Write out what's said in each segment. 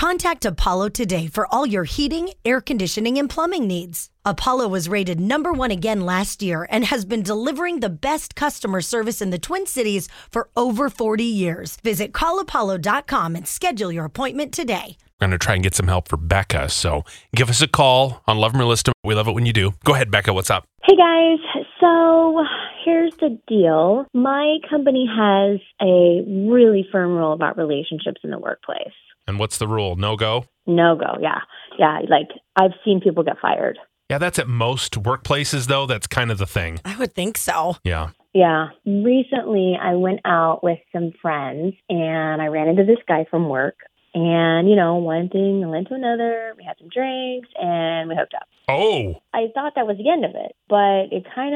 Contact Apollo today for all your heating, air conditioning, and plumbing needs. Apollo was rated number one again last year and has been delivering the best customer service in the Twin Cities for over 40 years. Visit callapollo.com and schedule your appointment today. We're going to try and get some help for Becca. So give us a call on Love 'em or List 'em. We love it when you do. Go ahead, Becca. What's up? Hey guys, so here's the deal. My company has a really firm rule about relationships in the workplace. And what's the rule? No go? No go, yeah. Yeah, like I've seen people get fired. Yeah, that's at most workplaces, though. That's kind of the thing. I would think so. Yeah. Yeah. Recently, I went out with some friends and I ran into this guy from work. And, you know, one thing led to another. We had some drinks and we hooked up. Oh, I thought that was the end of it, but it kind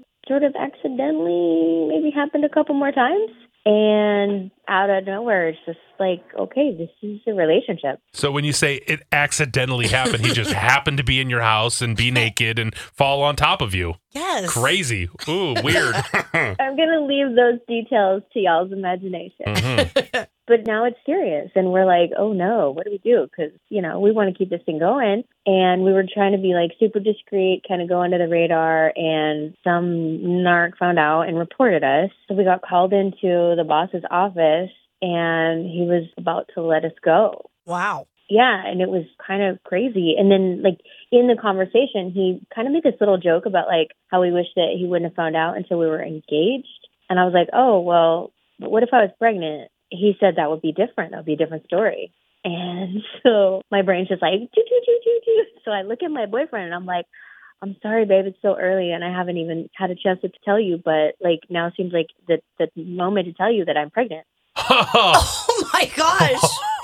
of sort of accidentally maybe happened a couple more times. And out of nowhere, it's just like, okay, this is a relationship. so when you say it accidentally happened, he just happened to be in your house and be naked and fall on top of you. Yes. Crazy. Ooh, weird. I'm going to leave those details to y'all's imagination. Mhm. But now it's serious, and we're like, oh no, what do we do? Because, you know, we want to keep this thing going. And we were trying to be like super discreet, kind of go under the radar, and some narc found out and reported us. So we got called into the boss's office, and he was about to let us go. Wow. Yeah, and it was kind of crazy. And then, like, in the conversation, he kind of made this little joke about, like, how he wished that he wouldn't have found out until we were engaged. And I was like, oh, well, but what if I was pregnant? He said that would be different. That would be a different story. And so my brain's just like. So I look at my boyfriend and I'm like, I'm sorry, babe, it's so early and I haven't even had a chance to tell you, but like now seems like the, the moment to tell you that I'm pregnant. Oh my gosh.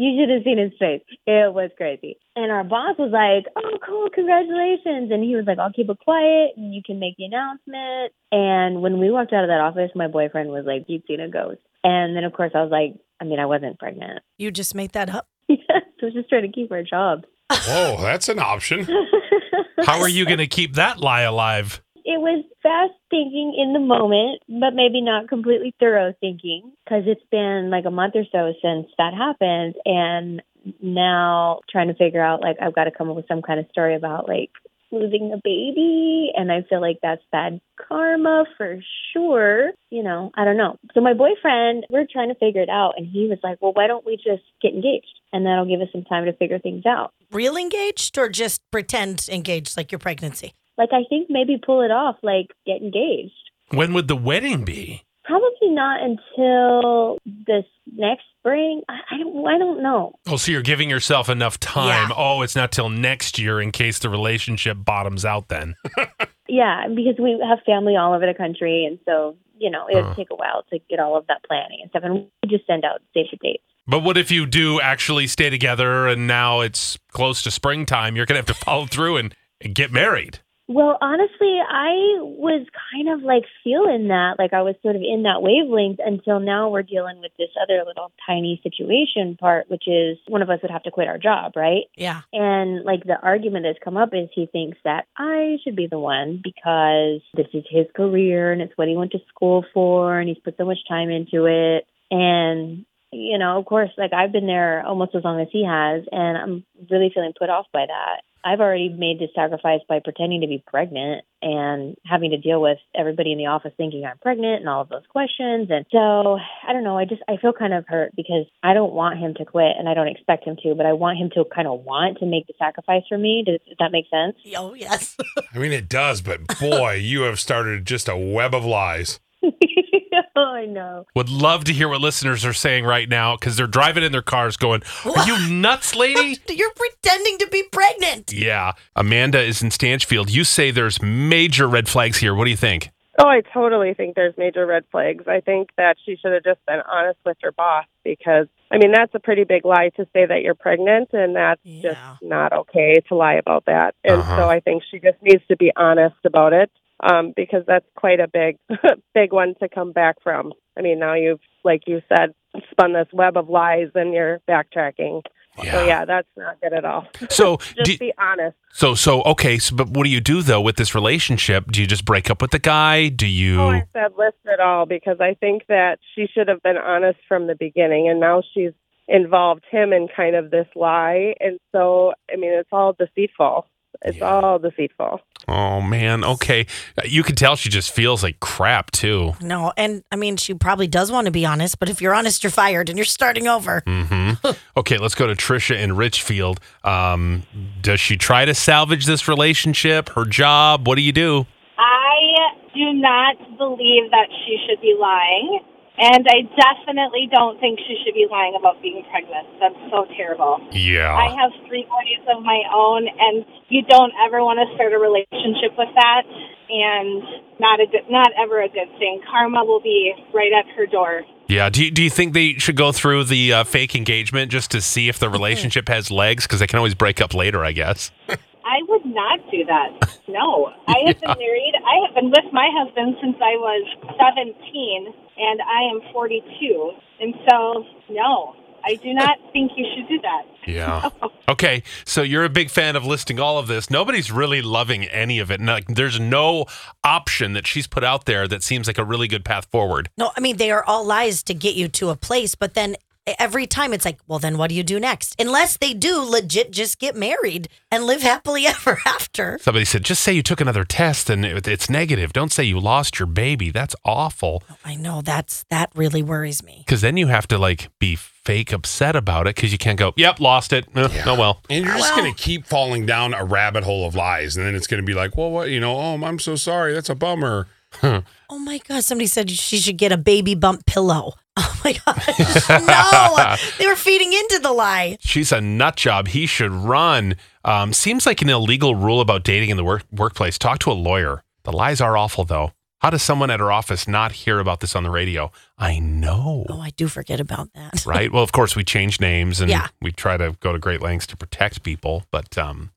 You should have seen his face. It was crazy. And our boss was like, Oh, cool, congratulations. And he was like, I'll keep it quiet and you can make the announcement. And when we walked out of that office, my boyfriend was like, you've seen a ghost. And then, of course, I was like, I mean, I wasn't pregnant. you just made that up. Yes, I was just trying to keep our job. Whoa, that's an option. How are you going to keep that lie alive? It was fast thinking in the moment, but maybe not completely thorough thinking because it's been like a month or so since that happened. And now trying to figure out, like, I've got to come up with some kind of story about, like, losing a baby. And I feel like that's bad karma for sure. You know, I don't know. So my boyfriend, we're trying to figure it out. And he was like, well, why don't we just get engaged? And that'll give us some time to figure things out. Real engaged or just pretend engaged like your pregnancy? Like, I think maybe pull it off, like, get engaged. When would the wedding be? Probably not until this next spring. I, I don't. I don't know. Oh, so you're giving yourself enough time. Yeah. Oh, it's not till next year in case the relationship bottoms out then. Yeah, because we have family all over the country, and so you know it would Huh. take a while to get all of that planning and stuff. And we just send out save the dates. But what if you do actually stay together and now it's close to springtime? You're going to have to follow through and, and get married. Well, honestly, I was kind of like feeling that, like I was sort of in that wavelength until now we're dealing with this other little tiny situation part, which is one of us would have to quit our job, right? Yeah. And like the argument that's come up is he thinks that I should be the one because this is his career and it's what he went to school for and he's put so much time into it. And, you know, of course, like I've been there almost as long as he has and I'm really feeling put off by that. I've already made this sacrifice by pretending to be pregnant and having to deal with everybody in the office thinking I'm pregnant and all of those questions. And so I don't know. I just, I feel kind of hurt because I don't want him to quit and I don't expect him to, but I want him to kind of want to make the sacrifice for me. Does, does that make sense? Oh, yes. I mean, it does, but boy, you have started just a web of lies. oh, I know. Would love to hear what listeners are saying right now because they're driving in their cars going, Are you nuts, lady? You're pretending to be pregnant. yeah. Amanda is in Stanchfield. You say there's major red flags here. What do you think? Oh, I totally think there's major red flags. I think that she should have just been honest with her boss because, I mean, that's a pretty big lie to say that you're pregnant, and that's Yeah. just not okay to lie about that. And Uh-huh. so I think she just needs to be honest about it um, because that's quite a big, big one to come back from. I mean, now you've, like you said, spun this web of lies and you're backtracking. So yeah, that's not good at all. So, just do, be honest. so, so, okay. So, but what do you do though with this relationship? Do you just break up with the guy? Do you? Oh, I said list it all because I think that she should have been honest from the beginning, and now she's involved him in kind of this lie. And so, I mean, it's all deceitful. It's Yeah. all deceitful. Oh man. Okay. You can tell she just feels like crap too. No, and I mean, she probably does want to be honest, but if you're honest, you're fired and you're starting over. Mm-hmm. okay, let's go to Trisha in Richfield. Um, does she try to salvage this relationship, her job? What do you do? I do not believe that she should be lying. And I definitely don't think she should be lying about being pregnant. That's so terrible. Yeah. I have three boys of my own, and you don't ever want to start a relationship with that. And not a good, not ever a good thing. Karma will be right at her door. Yeah. Do you, do you think they should go through the uh, fake engagement just to see if the relationship has legs? Because they can always break up later, I guess. I would not do that. No. I have been married. I have been with my husband since I was 17, and I am 42. And so, no, I do not think you should do that. Yeah. Okay. So you're a big fan of listing all of this. Nobody's really loving any of it. No, there's no option that she's put out there that seems like a really good path forward. No, I mean, they are all lies to get you to a place, but then every time it's like, well, then what do you do next? Unless they do legit just get married and live happily ever after. Somebody said, just say you took another test and it, it's negative. Don't say you lost your baby. That's awful. I know that's that really worries me. Because then you have to like be fake upset about it because you can't go, yep, lost it. Eh, Oh, well. And you're just Well- going to keep falling down a rabbit hole of lies. And then it's going to be like, well, what, you know, oh, I'm so sorry. That's a bummer. Oh my God, somebody said she should get a baby bump pillow. Oh my gosh. no, they were feeding into the lie. She's a nut job. He should run. Um, seems like an illegal rule about dating in the work- workplace. Talk to a lawyer. The lies are awful, though. How does someone at her office not hear about this on the radio? I know. Oh, I do forget about that. right? Well, of course, we change names and Yeah. we try to go to great lengths to protect people. But um,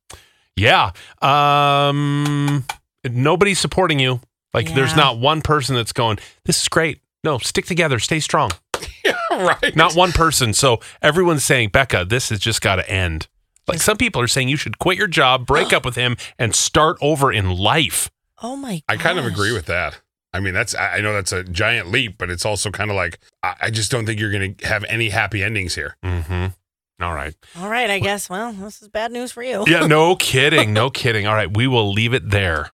yeah, um, nobody's supporting you. Like, there's not one person that's going, this is great. No, stick together, stay strong. right. Not one person. So everyone's saying, Becca, this has just got to end. Like, some people are saying you should quit your job, break up with him, and start over in life. Oh my I kind of agree with that. I mean, that's, I I know that's a giant leap, but it's also kind of like, I, I just don't think you're going to have any happy endings here. Mm-hmm. All right. All right, I guess. Well, this is bad news for you. Yeah, no kidding. No kidding. All right. We will leave it there.